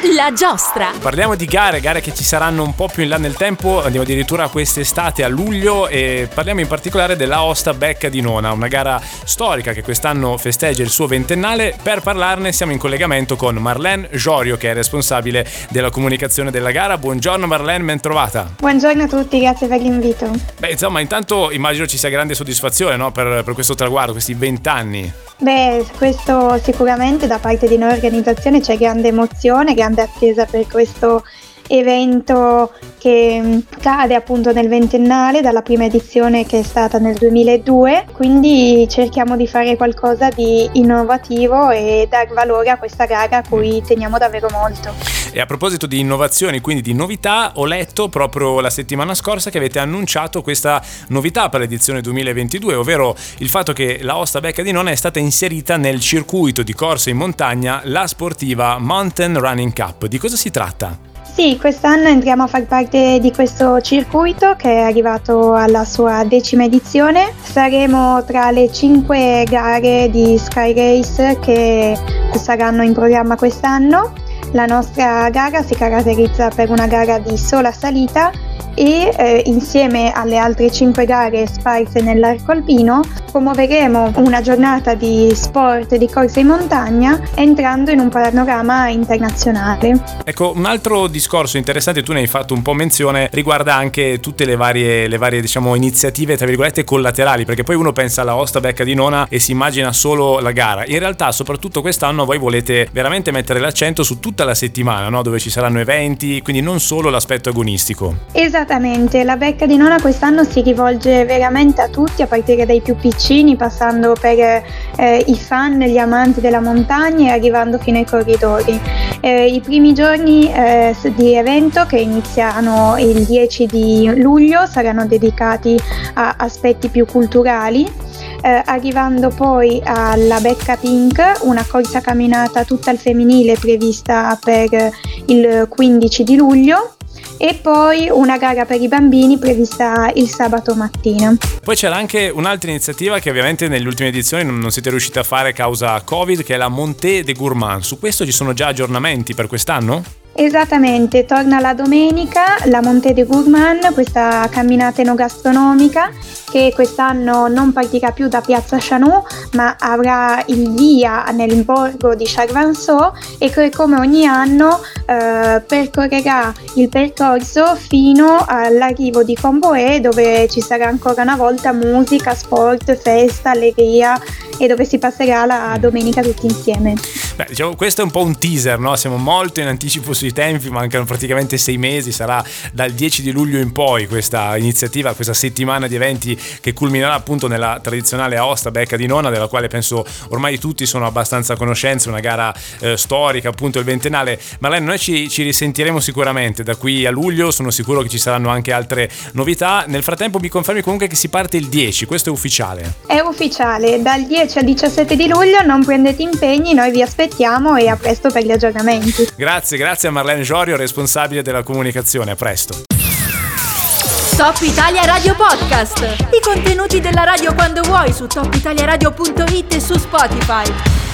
La giostra. Parliamo di gare, gare che ci saranno un po' più in là nel tempo, andiamo addirittura quest'estate a luglio e parliamo in particolare della Osta Becca di Nona, una gara storica che quest'anno festeggia il suo ventennale. Per parlarne siamo in collegamento con Marlene Giorio che è responsabile della comunicazione della gara. Buongiorno Marlene, ben trovata. Buongiorno a tutti, grazie per l'invito. Beh, insomma, intanto immagino ci sia grande soddisfazione no, per, per questo traguardo, questi vent'anni. Beh, questo sicuramente da parte di noi organizzazione c'è grande emozione, grande grande attesa per questo evento che mm, cade appunto nel ventennale dalla prima edizione che è stata nel 2002, quindi cerchiamo di fare qualcosa di innovativo e dar valore a questa gara a cui teniamo davvero molto. E a proposito di innovazioni, quindi di novità, ho letto proprio la settimana scorsa che avete annunciato questa novità per l'edizione 2022, ovvero il fatto che la Osta Becca di Nona è stata inserita nel circuito di corsa in montagna, la sportiva Mountain Running Cup. Di cosa si tratta? Sì, quest'anno entriamo a far parte di questo circuito che è arrivato alla sua decima edizione. Saremo tra le cinque gare di Sky Race che saranno in programma quest'anno. La nostra gara si caratterizza per una gara di sola salita e eh, insieme alle altre 5 gare sparse nell'arco alpino promuoveremo una giornata di sport di corsa in montagna entrando in un panorama internazionale. Ecco, un altro discorso interessante, tu ne hai fatto un po' menzione, riguarda anche tutte le varie, le varie diciamo, iniziative, tra virgolette, collaterali, perché poi uno pensa alla Osta Becca di Nona e si immagina solo la gara. In realtà, soprattutto quest'anno, voi volete veramente mettere l'accento su tutta la settimana, no? dove ci saranno eventi, quindi non solo l'aspetto agonistico. Esattamente, la Becca di Nona quest'anno si rivolge veramente a tutti, a partire dai più piccini, passando per eh, i fan, gli amanti della montagna e arrivando fino ai corridori. Eh, I primi giorni eh, di evento che iniziano il 10 di luglio saranno dedicati a aspetti più culturali. Eh, arrivando poi alla Becca Pink, una corsa camminata tutta al femminile prevista per il 15 di luglio e poi una gara per i bambini prevista il sabato mattina. Poi c'era anche un'altra iniziativa che ovviamente nelle ultime edizioni non siete riusciti a fare causa Covid, che è la Montée de Gourmand. Su questo ci sono già aggiornamenti per quest'anno? Esattamente, torna la domenica la Monte de Gourmand, questa camminata enogastronomica che quest'anno non partirà più da Piazza Chanou ma avrà il via nel borgo di Charvanceau e che come ogni anno eh, percorrerà il percorso fino all'arrivo di Comboé dove ci sarà ancora una volta musica, sport, festa, allegria e dove si passerà la domenica tutti insieme. Beh, diciamo, questo è un po' un teaser, no? Siamo molto in anticipo sui tempi, mancano praticamente sei mesi, sarà dal 10 di luglio in poi questa iniziativa, questa settimana di eventi che culminerà appunto nella tradizionale Aosta Becca di Nona, della quale penso ormai tutti sono abbastanza a conoscenza, una gara eh, storica, appunto il ventennale. Marlene, noi ci, ci risentiremo sicuramente da qui a luglio, sono sicuro che ci saranno anche altre novità. Nel frattempo mi confermi comunque che si parte il 10, questo è ufficiale? È ufficiale, dal 10 al 17 di luglio non prendete impegni, noi vi aspettiamo aspettiamo e a presto per gli aggiornamenti. Grazie, grazie a Marlene Giorio, responsabile della comunicazione. A presto. Top Italia Radio Podcast. I contenuti della radio quando vuoi su topitaliaradio.it e su Spotify.